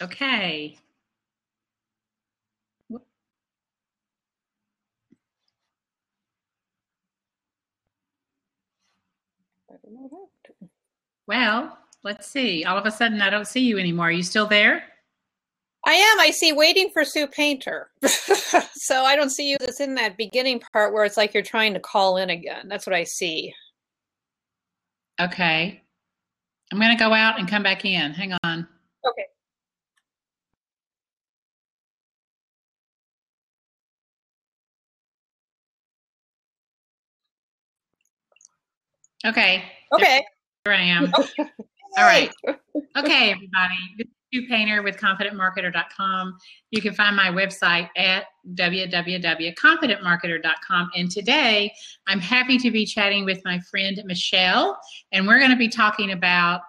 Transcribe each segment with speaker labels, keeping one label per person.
Speaker 1: Okay. Well, let's see. All of a sudden, I don't see you anymore. Are you still there?
Speaker 2: I am. I see waiting for Sue Painter. so I don't see you that's in that beginning part where it's like you're trying to call in again. That's what I see.
Speaker 1: Okay. I'm going to go out and come back in. Hang on.
Speaker 2: Okay.
Speaker 1: Okay.
Speaker 2: Okay.
Speaker 1: Here I am. All right. Okay, everybody. This is Sue Painter with ConfidentMarketer.com. You can find my website at www.confidentmarketer.com. And today, I'm happy to be chatting with my friend Michele, and we're going to be talking about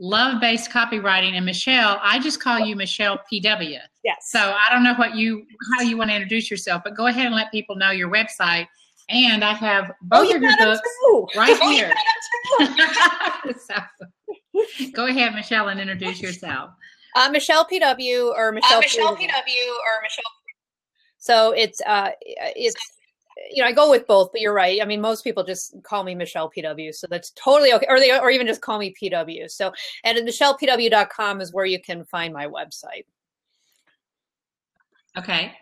Speaker 1: love-based copywriting. And Michele, I just call you Michele PW.
Speaker 2: Yes.
Speaker 1: So I don't know what you how you want to introduce yourself, but go ahead and let people know your website. And I have both
Speaker 2: oh,
Speaker 1: of your books
Speaker 2: too.
Speaker 1: right
Speaker 2: Oh,
Speaker 1: here.
Speaker 2: got 'em too.
Speaker 1: So, go ahead, Michele, and introduce yourself.
Speaker 2: Uh, Michele PW or Michele,
Speaker 3: Uh, Michele
Speaker 2: PW.
Speaker 3: PW or Michele.
Speaker 2: So it's uh it's you know I go with both, but you're right. I mean, most people just call me Michele PW, so that's totally okay. Or they or even just call me PW. So and at michelepw.com is where you can find my website.
Speaker 1: Okay.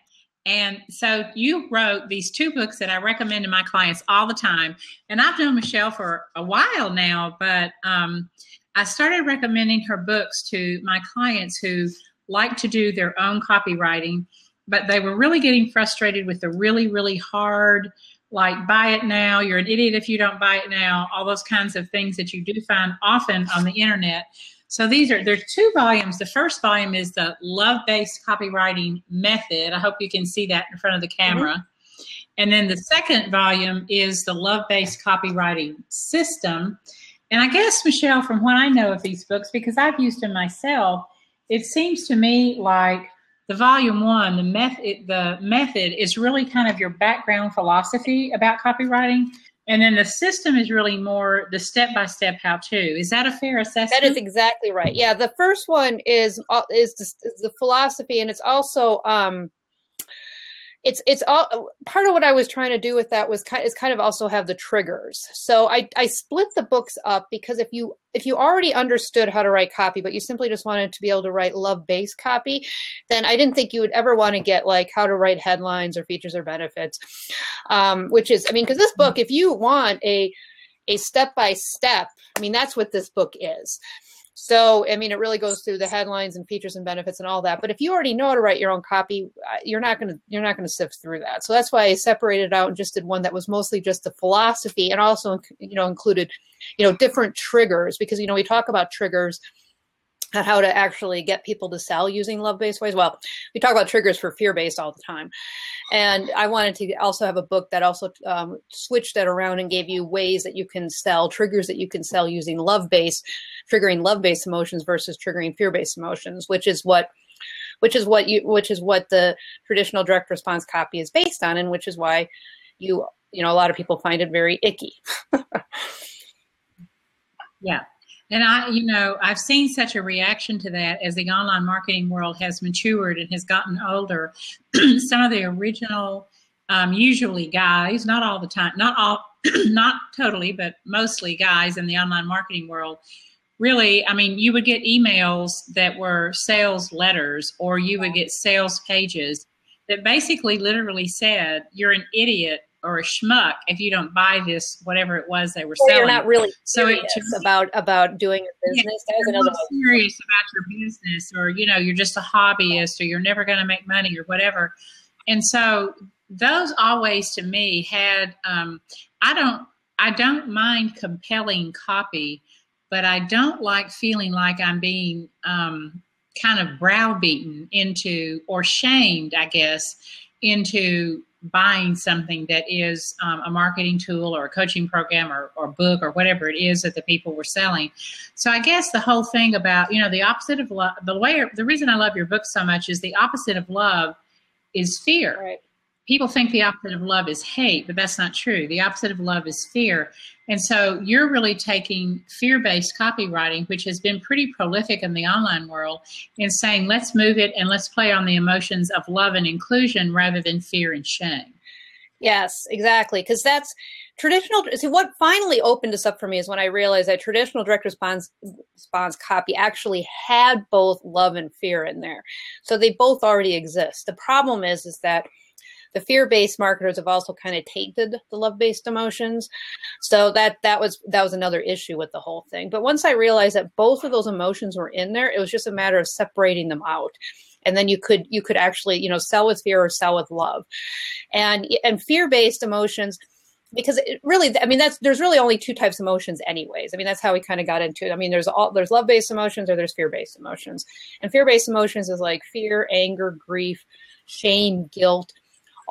Speaker 1: And so you wrote these two books that I recommend to my clients all the time. And I've known Michele for a while now, but um, I started recommending her books to my clients who like to do their own copywriting, but they were really getting frustrated with the really, really hard, like buy it now, you're an idiot if you don't buy it now, all those kinds of things that you do find often on the internet. So these are there's two volumes. The first volume is the love-based copywriting method. I hope you can see that in front of the mm-hmm. camera. And then the second volume is the love-based copywriting system. And I guess Michele, from what I know of these books, because I've used them myself, it seems to me like the volume one, the method, the method is really kind of your background philosophy about copywriting, and then the system is really more the step-by-step how-to. Is that a fair assessment?
Speaker 2: That is exactly right. Yeah, the first one is is the, is the philosophy, and it's also um, it's it's all part of what I was trying to do with that was kind is kind of also have the triggers. So I I split the books up because if you if you already understood how to write copy, but you simply just wanted to be able to write love based copy, then I didn't think you would ever want to get like how to write headlines or features or benefits, um, which is I mean because this book if you want a a step by step, I mean that's what this book is. So, I mean, it really goes through the headlines and features and benefits and all that. But if you already know how to write your own copy, uh, you're not going to you're not going to sift through that. So that's why I separated out and just did one that was mostly just the philosophy and also you know included you know different triggers because you know we talk about triggers how to actually get people to sell using love-based ways. Well, we talk about triggers for fear-based all the time, and I wanted to also have a book that also um, switched that around and gave you ways that you can sell triggers that you can sell using love-based, triggering love-based emotions versus triggering fear-based emotions, which is what which is what you which is what the traditional direct response copy is based on, and which is why you you know a lot of people find it very icky.
Speaker 1: Yeah. And I, you know, I've seen such a reaction to that as the online marketing world has matured and has gotten older. Some of the original, um, usually guys, not all the time, not all, not totally, but mostly guys in the online marketing world. Really, I mean, you would get emails that were sales letters or you would get sales pages that basically literally said, You're an idiot or a schmuck if you don't buy this, whatever it was they were
Speaker 2: Or
Speaker 1: selling.
Speaker 2: you're not really
Speaker 1: So it-
Speaker 2: serious about about doing a business. that was
Speaker 1: you're not serious about your business or you know you're just a hobbyist or you're never going to make money or whatever and so those always to me had um, i don't i don't mind compelling copy but i don't like feeling like i'm being um, kind of browbeaten into or shamed i guess into buying something that is um, a marketing tool or a coaching program or, or book or whatever it is that the people were selling so I guess the whole thing about you know the opposite of love, the way the reason I love your book so much is the opposite of love is fear.
Speaker 2: Right.
Speaker 1: People think the opposite of love is hate, but that's not true. The opposite of love is fear. And so you're really taking fear based copywriting, which has been pretty prolific in the online world, and saying, let's move it and let's play on the emotions of love and inclusion rather than fear and shame.
Speaker 2: Yes, exactly. Because that's traditional. See, what finally opened this up for me is when I realized that traditional direct response response copy actually had both love and fear in there. So they both already exist. The problem is, is that the fear-based marketers have also kind of tainted the love-based emotions. So that that was that was another issue with the whole thing. But once i realized that both of those emotions were in there it was just a matter of separating them out. And then you could you could actually you know sell with fear or sell with love. And and fear-based emotions because it really i mean that's there's really only two types of emotions anyways. I mean that's how we kind of got into it. I mean there's all there's love based emotions or there's fear based emotions. And fear based emotions is like fear anger grief shame guilt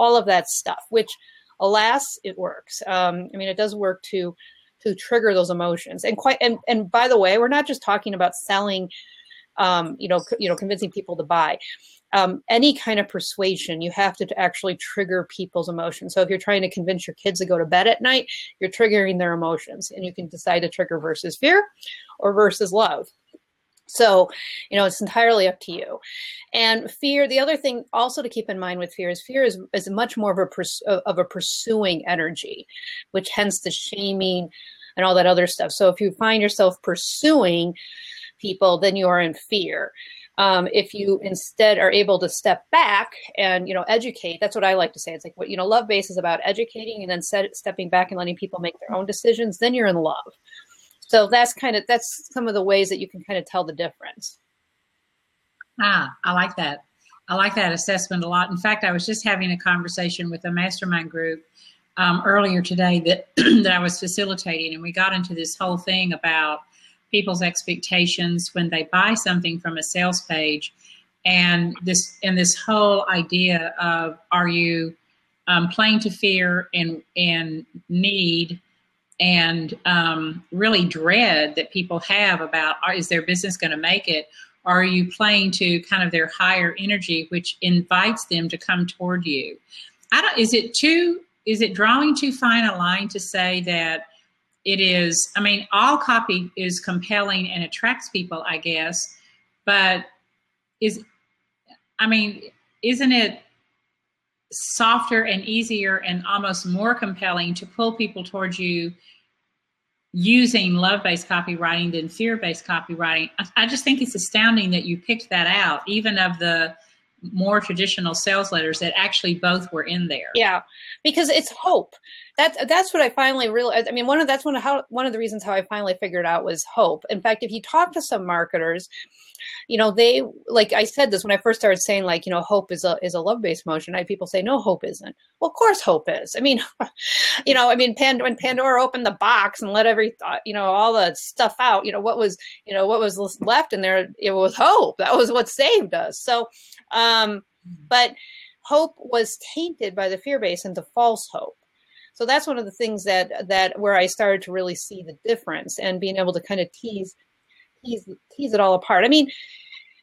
Speaker 2: all of that stuff, which alas, it works. Um, I mean, it does work to to trigger those emotions. And quite and and by the way, we're not just talking about selling, um, you know, you know, convincing people to buy. Um, any kind of persuasion, you have to actually trigger people's emotions. So if you're trying to convince your kids to go to bed at night, you're triggering their emotions, and you can decide to trigger versus fear or versus love. So, you know, it's entirely up to you. And fear, the other thing also to keep in mind with fear is fear is, is much more of a, pers- of a pursuing energy, which hence the shaming and all that other stuff. So if you find yourself pursuing people, then you are in fear. Um, if you instead are able to step back and you know educate that's what i like to say it's like what you know love base is about educating and then set, stepping back and letting people make their own decisions then you're in love so that's kind of that's some of the ways that you can kind of tell the difference.
Speaker 1: Ah, I like that. I like that assessment a lot. In fact, I was just having a conversation with a mastermind group um, earlier today that that I was facilitating, and we got into this whole thing about people's expectations when they buy something from a sales page, and this and this whole idea of are you um, playing to fear and and need and um, really dread that people have about is their business going to make it? Are you playing to kind of their higher energy, which invites them to come toward you? I don't. Is it too? Is it drawing too fine a line to say that it is? I mean, all copy is compelling and attracts people, I guess. But is, I mean, isn't it softer and easier and almost more compelling to pull people towards you using love-based copywriting than fear-based copywriting. I, just think it's astounding that you picked that out, even of the more traditional sales letters that actually both were in there.
Speaker 2: Yeah, because it's hope. That's that's what I finally realized. I mean, one of that's one of how one of the reasons how I finally figured out was hope. In fact, if you talk to some marketers, you know, they like I said this when I first started saying like, you know, hope is a is a love based motion. I had people say, no, hope isn't. Well, of course, hope is. I mean, you know, I mean, Pand- when Pandora opened the box and let every uh, you know all the stuff out, you know, what was you know what was left in there? It was hope. That was what saved us. So, um, but hope was tainted by the fear base into false hope. So that's one of the things that that where I started to really see the difference and being able to kind of tease tease tease it all apart. I mean,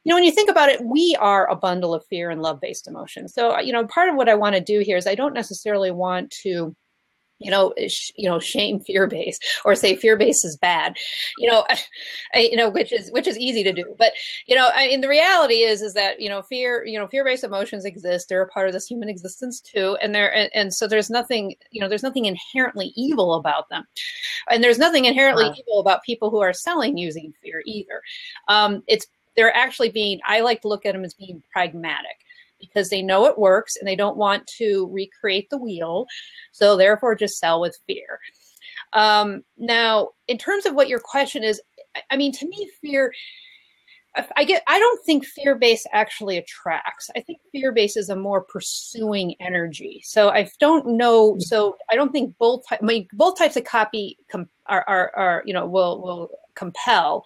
Speaker 2: you know, when you think about it, we are a bundle of fear and love based emotions. So, you know, part of what I want to do here is I don't necessarily want to you know, sh- you know, shame fear base or say fear base is bad, you know, I, you know, which is which is easy to do. But you know, I mean, the reality is is that you know, fear, you know, fear based emotions exist. They're a part of this human existence too, and there and, and, so there's nothing, you know, there's nothing inherently evil about them, and there's nothing inherently wow. evil about people who are selling using fear either. Um, it's they're actually being. I like to look at them as being pragmatic because they know it works and they don't want to recreate the wheel. So therefore, just sell with fear. Um, now, in terms of what your question is, I mean, to me, fear. I get. I don't think fear base actually attracts. I think fear base is a more pursuing energy. So I don't know. So I don't think both. I mean, both types of copy com- are, are, are you know will will compel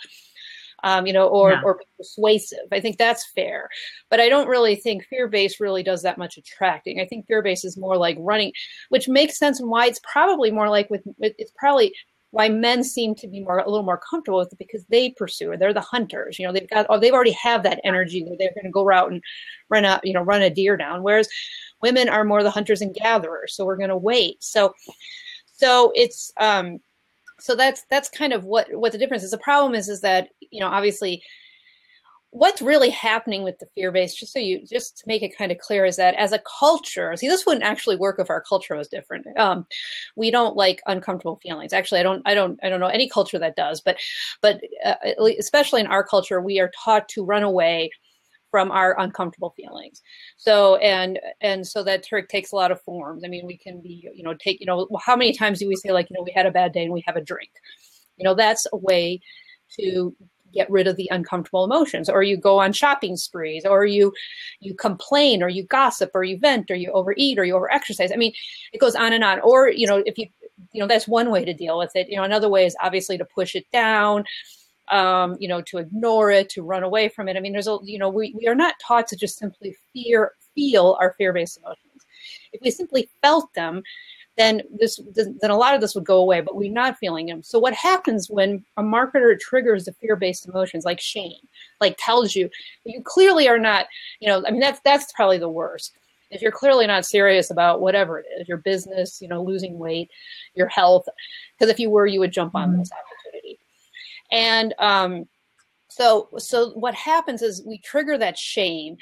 Speaker 2: um, you know, or, yeah. or persuasive. I think that's fair. But I don't really think fear based really does that much attracting. I think fear based is more like running, which makes sense and why it's probably more like with, it's probably why men seem to be more a little more comfortable with it because they pursue it. They're the hunters. You know, they've got or they've already have that energy where they're going to go out and run a you know run a deer down. Whereas women are more the hunters and gatherers. So we're going to wait. So so it's um so that's that's kind of what what the difference is. The problem is is that you know obviously what's really happening with the fear based just so you just to make it kind of clear is that as a culture see this wouldn't actually work if our culture was different um, we don't like uncomfortable feelings actually i don't i don't i don't know any culture that does but but uh, especially in our culture we are taught to run away from our uncomfortable feelings. So and and so that trick takes a lot of forms. I mean we can be you know take you know how many times do we say like you know we had a bad day and we have a drink? You know that's a way to get rid of the uncomfortable emotions. Or you go on shopping sprees or you you complain or you gossip or you vent or you overeat or you overexercise. I mean it goes on and on. Or you know if you you know that's one way to deal with it. You know another way is obviously to push it down um, you know to ignore it to run away from it. I mean there's a you know we, we are not taught to just simply fear feel our fear-based emotions. If we simply felt them then this then a lot of this would go away but we're not feeling them. So what happens when a marketer triggers the fear-based emotions like shame like tells you you clearly are not you know i mean that's that's probably the worst. If you're clearly not serious about whatever it is your business you know losing weight your health because if you were you would jump on mm-hmm. this and um so so what happens is we trigger that shame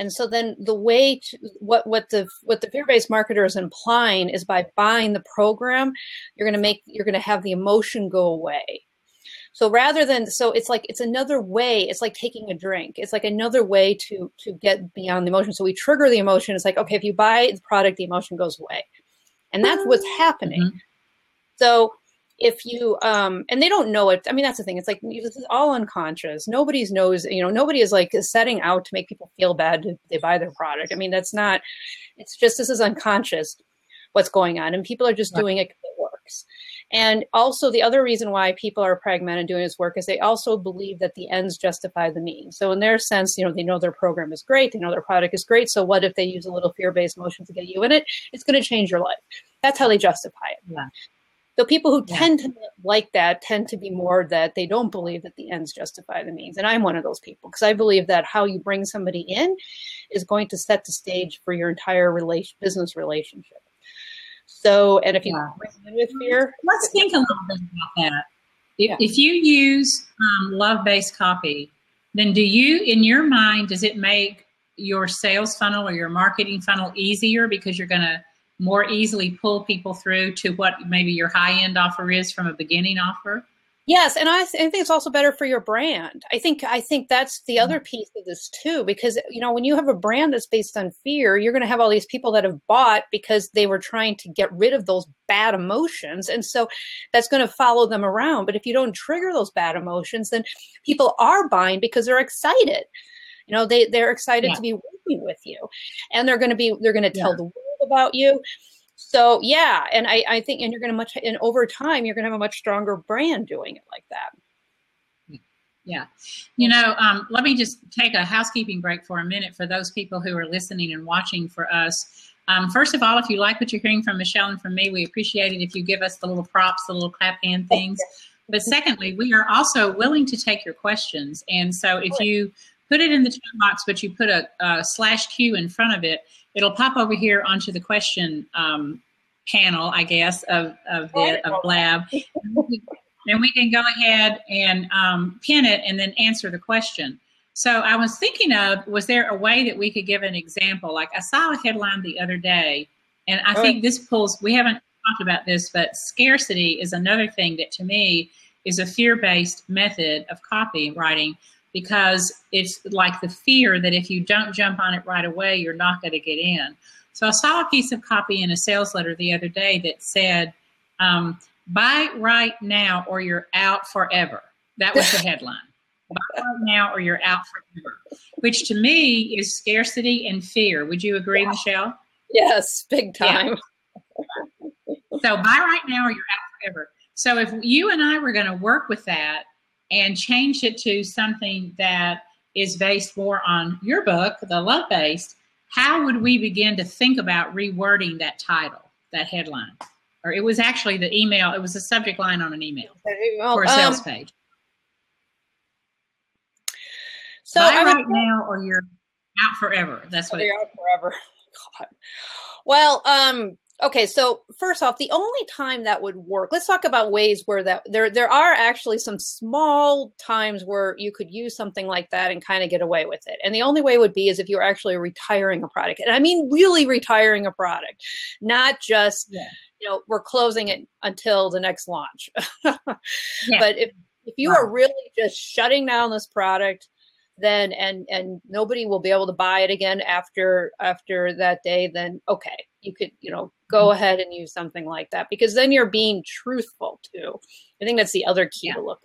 Speaker 2: and so then the way to what what the what the fear-based marketer is implying is by buying the program, you're gonna make you're gonna have the emotion go away. So rather than so it's like it's another way, it's like taking a drink. It's like another way to to get beyond the emotion. So we trigger the emotion. It's like, okay, if you buy the product, the emotion goes away. And that's what's happening. Mm-hmm. So if you um and they don't know it. I mean that's the thing. It's like this is all unconscious. Nobody's knows you know nobody is like setting out to make people feel bad if they buy their product. I mean that's not it's just this is unconscious what's going on and people are just right. doing it because it works. And also the other reason why people are pragmatic doing this work is they also believe that the ends justify the means. So in their sense you know they know their program is great they know their product is great so what if they use a little fear-based motion to get you in it? It's going to change your life. That's how they justify it. Yeah. So people who yeah. tend to like that tend to be more that they don't believe that the ends justify the means. And I'm one of those people because I believe that how you bring somebody in is going to set the stage for your entire relation, business relationship. So, and if you yeah. bring in with fear,
Speaker 1: let's think a little bit about that. If, yeah. if you use um, love-based copy, then do you, in your mind, does it make your sales funnel or your marketing funnel easier because you're going to more easily pull people through to what maybe your high end offer is from a beginning offer?
Speaker 2: Yes, and I, th- I, think it's also better for your brand. I think I think that's the other mm-hmm. piece of this too, because you know when you have a brand that's based on fear, you're going to have all these people that have bought because they were trying to get rid of those bad emotions, and so that's going to follow them around. But if you don't trigger those bad emotions, then people are buying because they're excited. You know, they they're excited yeah. to be working with you, and they're going to be they're going to tell yeah. the world about you. So yeah, and I, I think and you're to much and over time you're to have a much stronger brand doing it like that.
Speaker 1: Yeah, you know, um, let me just take a housekeeping break for a minute for those people who are listening and watching for us. Um, first of all, if you like what you're hearing from Michelle and from me, we appreciate it if you give us the little props, the little clap hand things. But secondly, we are also willing to take your questions. And so if you put it in the chat box, but you put a, a slash Q in front of it, it'll pop over here onto the question um, panel, I guess, of, of the of Blab. then we can go ahead and um, pin it and then answer the question. So I was thinking of, was there a way that we could give an example? Like I saw a headline the other day, and I think this pulls, we haven't talked about this, but scarcity is another thing that to me is a fear-based method of copywriting because it's like the fear that if you don't jump on it right away, you're not going to get in. So I saw a piece of copy in a sales letter the other day that said, um, buy right now or you're out forever. That was the headline. buy right now or you're out forever, which to me is scarcity and fear. Would you agree, yeah. Michele?
Speaker 2: Yes, big time.
Speaker 1: Yeah. so buy right now or you're out forever. So if you and I were going to work with that, and change it to something that is based more on your book, the love based, how would we begin to think about rewording that title, that headline? or it was actually the email. It was a subject line on an email
Speaker 2: Well,
Speaker 1: for a sales
Speaker 2: um,
Speaker 1: page.
Speaker 2: So
Speaker 1: Buy
Speaker 2: I would
Speaker 1: right now, or you're out forever. That's what. It,
Speaker 2: They're out forever. God. Well, um, okay. So first off, the only time that would work. Let's talk about ways where that there there are actually some small times where you could use something like that and kind of get away with it. And the only way would be is if you're actually retiring a product, and I mean really retiring a product, not just
Speaker 1: yeah.
Speaker 2: you know we're closing it until the next launch.
Speaker 1: Yeah.
Speaker 2: But if if you are really just shutting down this product then and and nobody will be able to buy it again after after that day then okay you could you know go
Speaker 1: Mm-hmm.
Speaker 2: ahead and use something like that because then you're being truthful too i think that's the other key
Speaker 1: Yeah.
Speaker 2: to look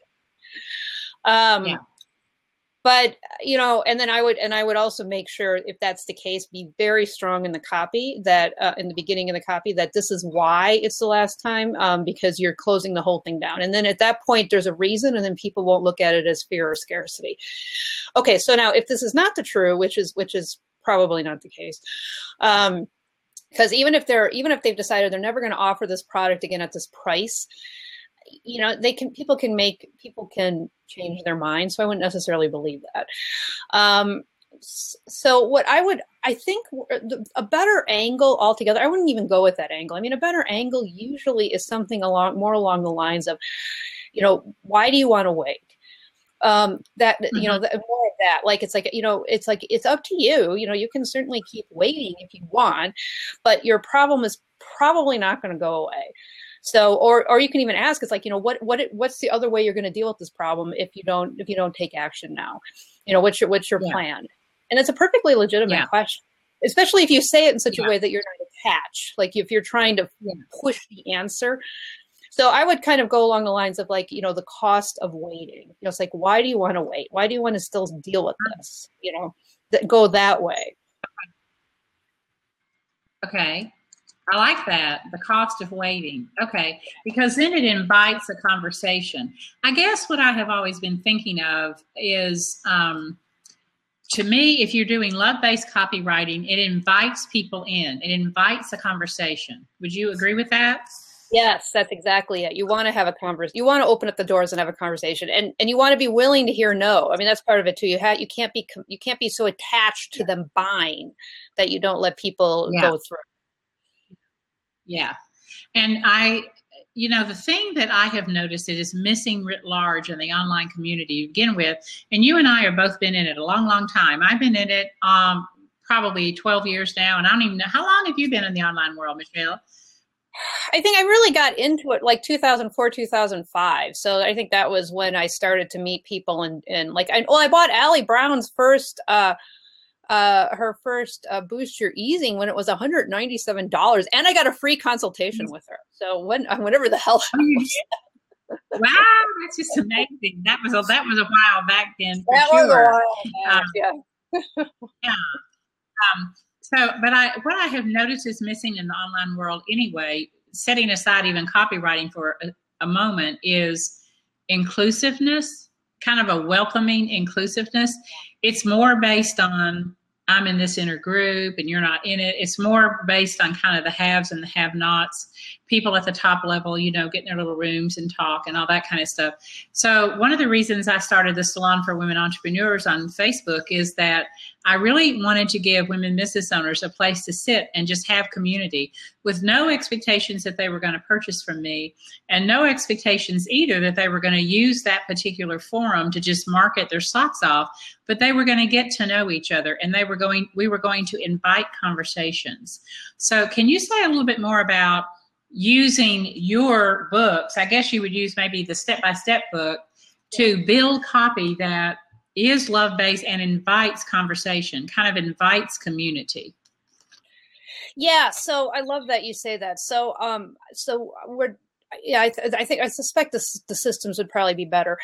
Speaker 2: at um
Speaker 1: Yeah.
Speaker 2: but you know and then i would and i would also make sure if that's the case be very strong in the copy that uh, in the beginning of the copy that this is why it's the last time um, because you're closing the whole thing down and then at that point there's a reason and then people won't look at it as fear or scarcity okay so now if this is not the true which is which is probably not the case um because even if they're even if they've decided they're never going to offer this product again at this price you know they can people can make people can change their mind so i wouldn't necessarily believe that. Um so what i would i think a better angle altogether i wouldn't even go with that angle. I mean a better angle usually is something along more along the lines of you know why do you want to wait um that you know the, more of that. Like it's like you know it's like it's up to you. You know you can certainly keep waiting if you want but your problem is probably not going to go away. So or or you can even ask it's like you know what what what's the other way you're going to deal with this problem if you don't if you don't take action now? You know what's your what's your
Speaker 1: Yeah.
Speaker 2: plan? And it's a perfectly legitimate
Speaker 1: Yeah.
Speaker 2: question especially if you say it in such
Speaker 1: Yeah.
Speaker 2: a way that you're not attached. Like if you're trying to push the answer so I would kind of go along the lines of like, you know, the cost of waiting. You know, it's like, why do you want to wait? Why do you want to still deal with this? You know, that go that way.
Speaker 1: Okay. I like that. The cost of waiting. Okay. Because then it invites a conversation. I guess what I have always been thinking of is um, to me, if you're doing love based copywriting, it invites people in, it invites a conversation. Would you agree with that?
Speaker 2: Yes, that's exactly it. You want to have a conversation. You want to open up the doors and have a conversation, and and you want to be willing to hear no. I mean, that's part of it too. You have you can't be you can't be so attached to them buying that you don't let people
Speaker 1: Yeah.
Speaker 2: go through.
Speaker 1: Yeah. And I, you know, the thing that I have noticed that is missing writ large in the online community to begin with, and you and I have both been in it a long, long time. I've been in it um, probably 12 years now, and I don't even know how long have you been in the online world, Michele?
Speaker 2: I think I really got into it like 2004, 2005. So I think that was when I started to meet people and and like I well I bought Ali Brown's first uh uh her first uh, boost your easing when it was $197 and I got a free consultation with her. So when uh, whenever the hell
Speaker 1: wow, that's just amazing. That was a that was a while back then for
Speaker 2: that
Speaker 1: sure.
Speaker 2: was a while back,
Speaker 1: Um,
Speaker 2: yeah.
Speaker 1: Um, so, but I what I have noticed is missing in the online world anyway, setting aside even copywriting for a, a moment, is inclusiveness, kind of a welcoming inclusiveness. It's more based on I'm in this inner group and you're not in it. It's more based on kind of the haves and the have nots. People at the top level, you know, get in their little rooms and talk and all that kind of stuff. So, one of the reasons I started the Salon for Women Entrepreneurs on Facebook is that I really wanted to give women business owners a place to sit and just have community with no expectations that they were going to purchase from me and no expectations either that they were going to use that particular forum to just market their socks off, but they were going to get to know each other and they were going we were going to invite conversations. So, can you say a little bit more about using your books? I guess you would use maybe the step by step book to build copy that is love based and invites conversation, kind of invites community.
Speaker 2: Yeah, so I love that you say that. So, um, so we're, yeah, I, th- I think I suspect the, the systems would probably be better.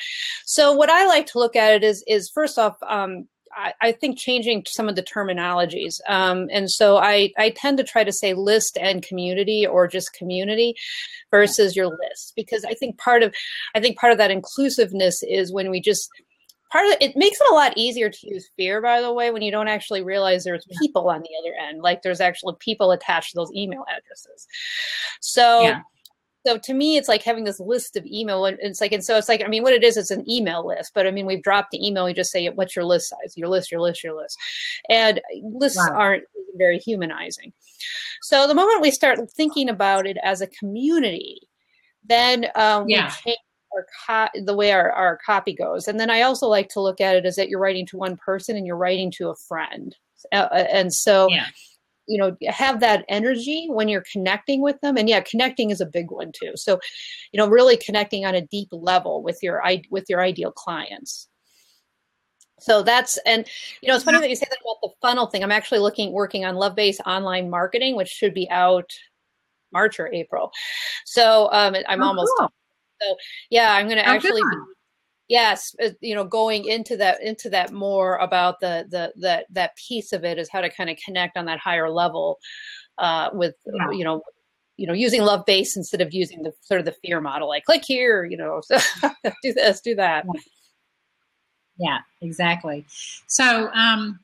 Speaker 2: So, what I like to look at it is, is first off, um, I, I think changing some of the terminologies, um, and so I, I tend to try to say list and community or just community versus your list because I think part of, I think part of that inclusiveness is when we just part of it makes it a lot easier to use fear by the way when you don't actually realize there's people on the other end like there's actually people attached to those email addresses so
Speaker 1: Yeah.
Speaker 2: so to me it's like having this list of email and it's like and so it's like i mean what it is it's an email list but i mean we've dropped the email we just say what's your list size your list your list your list and lists wow. aren't very humanizing so the moment we start thinking about it as a community then um, yeah. we change co- the way our, our copy goes. And then i also like to look at it as that you're writing to one person and you're writing to a friend. Uh, and so yeah. you know have that energy when you're connecting with them. And yeah connecting is a big one too. So you know really connecting on a deep level with your with your ideal clients. So that's and you know it's funny that you say that about the funnel thing. I'm actually looking working on love base online marketing which should be out march or april. So um i'm oh, almost cool. So yeah i'm going to oh, actually yes uh, you know going into that into that more about the the that that piece of it is how to kind of connect on that higher level uh, with yeah. you know you know using love base instead of using the sort of the fear model like click here you know so do this do that
Speaker 1: yeah exactly so um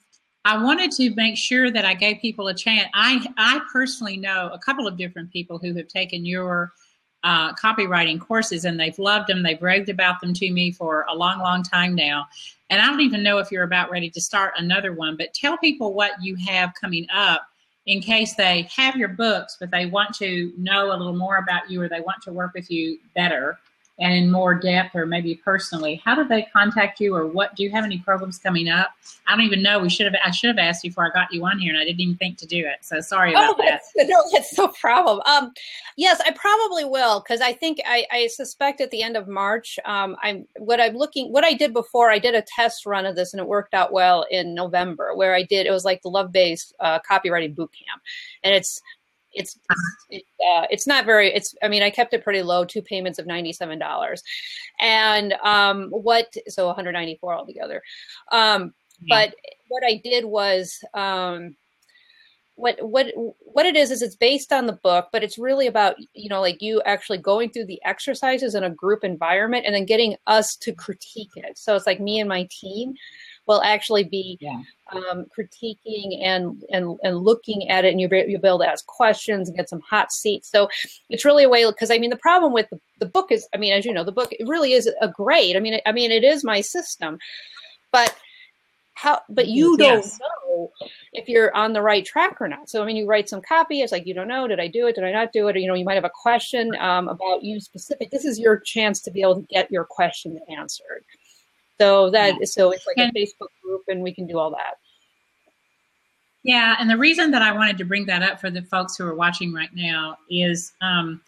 Speaker 1: I wanted to make sure that I gave people a chance. I I personally know a couple of different people who have taken your uh, copywriting courses and they've loved them. They've raved about them to me for a long, long time now. And I don't even know if you're about ready to start another one, but tell people what you have coming up in case they have your books, but they want to know a little more about you or they want to work with you better and in more depth or maybe personally, how do they contact you or what do you have any programs coming up? I don't even know. We should have I should have asked you before I got you on here and I didn't even think to do it. So sorry about oh, that.
Speaker 2: No, that's no problem. Um, yes, I probably will because I think I, I, suspect at the end of March, um, I'm what I'm looking what I did before, I did a test run of this and it worked out well in November where I did it was like the love based uh, copywriting boot camp. And it's it's it's, uh, it's not very it's i mean i kept it pretty low two payments of $97 and um what so 194 altogether. Um but what i did was um what what what it is is it's based on the book but it's really about you know like you actually going through the exercises in a group environment and then getting us to critique it. So it's like me and my team will actually be yeah. um, critiquing and, and and looking at it, and you'll be, you'll be able to ask questions and get some hot seats. So it's really a way because I mean the problem with the, the book is I mean as you know the book it really is a great. I mean I mean it is my system, but how but you don't yes. know if you're on the right track or not so i mean you write some copy it's like you don't know did i do it did i not do it or you know you might have a question um, about you specific this is your chance to be able to get your question answered so that yeah. so it's like and, a Facebook group, and we can do all that.
Speaker 1: Yeah, and the reason that I wanted to bring that up for the folks who are watching right now is um,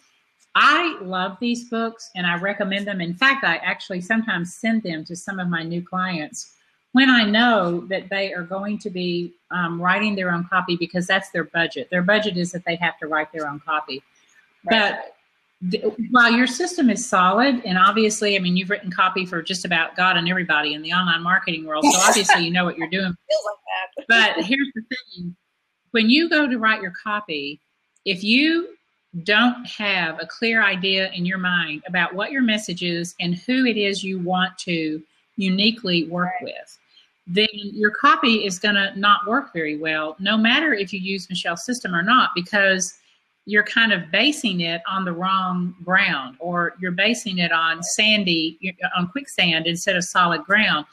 Speaker 1: I love these books and I recommend them. In fact, I actually sometimes send them to some of my new clients when I know that they are going to be um, writing their own copy because that's their budget. Their budget is that they have to write their own copy. Right. But while your system is solid, and obviously, I mean, you've written copy for just about God and everybody in the online marketing world, so obviously you know what you're doing.
Speaker 2: like
Speaker 1: but here's the thing: when you go to write your copy, if you don't have a clear idea in your mind about what your message is and who it is you want to uniquely work right. with, then your copy is going to not work very well, no matter if you use Michele's system or not, because you're kind of basing it on the wrong ground or you're basing it on sandy on quicksand instead of solid ground.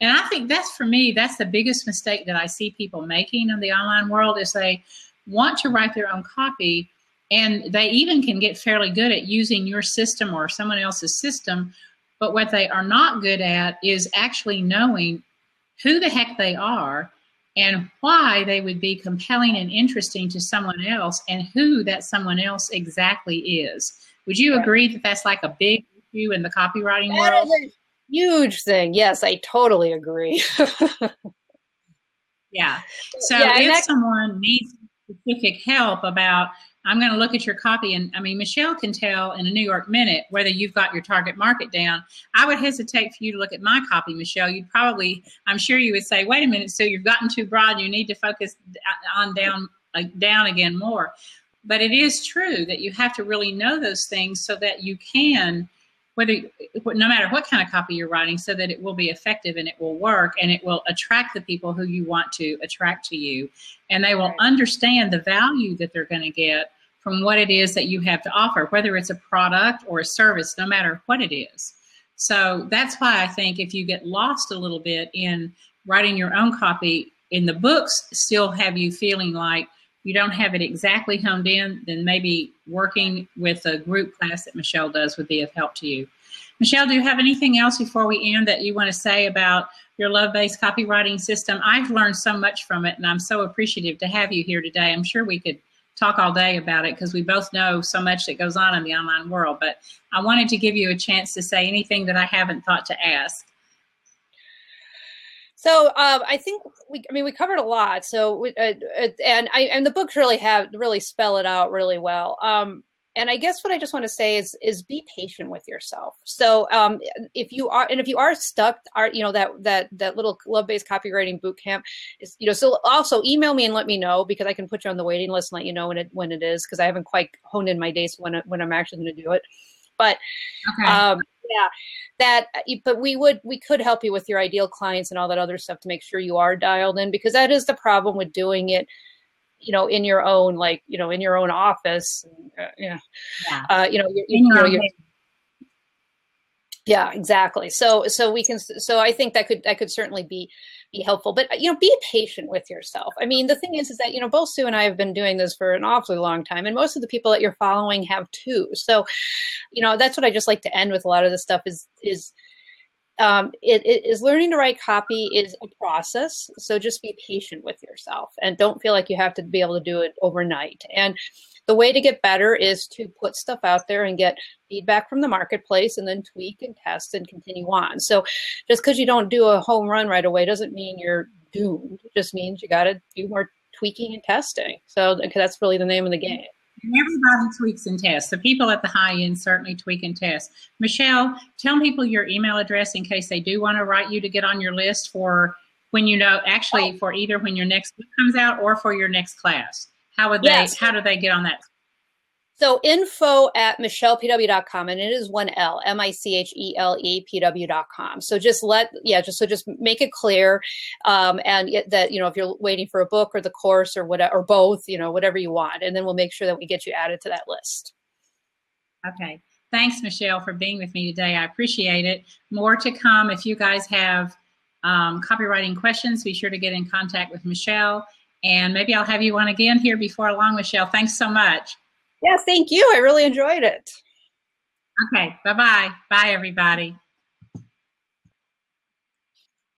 Speaker 1: And i think that's for me that's the biggest mistake that i see people making in the online world is they want to write their own copy and they even can get fairly good at using your system or someone else's system. But what they are not good at is actually knowing who the heck they are and why they would be compelling and interesting to someone else and who that someone else exactly is. Would you agree that that's like a big issue in the copywriting that world?
Speaker 2: Is a huge thing. Yes, I totally agree.
Speaker 1: yeah. So yeah, if someone needs specific help about I'm going to look at your copy. And I mean, Michele can tell in a New York minute whether you've got your target market down. I would hesitate for you to look at my copy, Michele. You'd probably, I'm sure you would say, wait a minute, so you've gotten too broad. You need to focus uh, on down, down again more. But it is true that you have to really know those things so that you can, whether no matter what kind of copy you're writing, so that it will be effective and it will work and it will attract the people who you want to attract to you, and they will understand the value that they're going to get from what it is that you have to offer, whether it's a product or a service, no matter what it is. So that's why I think if you get lost a little bit in writing your own copy, in the books still have you feeling like you don't have it exactly honed in, then maybe working with a group class that Michele does would be of help to you. Michele, do you have anything else before we end that you want to say about your love based copywriting system? I've learned so much from it, and I'm so appreciative to have you here today. I'm sure we could talk all day about it because we both know so much that goes on in the online world. But I wanted to give you a chance to say anything that I haven't thought to ask.
Speaker 2: So um, I think we, I mean, we covered a lot. So we, uh, uh, and I and the books really have really spell it out really well. Um, and I guess what I just want to say is is be patient with yourself. So um, if you are and if you are stuck, are you know that that that little love based copywriting boot camp is you know so also email me and let me know because I can put you on the waiting list and let you know when it when it is because I haven't quite honed in my days when when I'm actually going to do it. But okay. um, yeah, that. But we would we could help you with your ideal clients and all that other stuff to make sure you are dialed in because that is the problem with doing it you know in your own like you know in your own office uh, yeah, yeah. Uh, you know you, you, you know you're, yeah exactly so so we can so i think that could that could certainly be be helpful but you know be patient with yourself i mean the thing is is that you know both sue and i have been doing this for an awfully long time and most of the people that you're following have too so you know that's what i just like to end with a lot of this stuff is is um, it, it is learning to write copy is a process. So just be patient with yourself and don't feel like you have to be able to do it overnight. And the way to get better is to put stuff out there and get feedback from the marketplace and then tweak and test and continue on. So just because you don't do a home run right away doesn't mean you're doomed. It just means you got to do more tweaking and testing. So that's really the name of the game.
Speaker 1: Everybody tweaks and tests. The people at the high end certainly tweak and test. Michele, tell people your email address in case they do want to write you to get on your list for when you know, actually oh. for either when your next book comes out or for your next class. How would they, yes. how do they get on that?
Speaker 2: So info at michelepw.com and it is one L, M-I-C-H-E-L-E-P-W.com. So just let, yeah, just, so just make it clear. Um, and that, you know, if you're waiting for a book or the course or whatever, or both, you know, whatever you want. And then we'll make sure that we get you added to that list.
Speaker 1: Okay. Thanks, Michele, for being with me today. I appreciate it. More to come. If you guys have um, copywriting questions, be sure to get in contact with Michele. And maybe I'll have you on again here before long, Michele. Thanks so much.
Speaker 2: Yeah, thank you. I really enjoyed it.
Speaker 1: Okay, bye bye. Bye, everybody.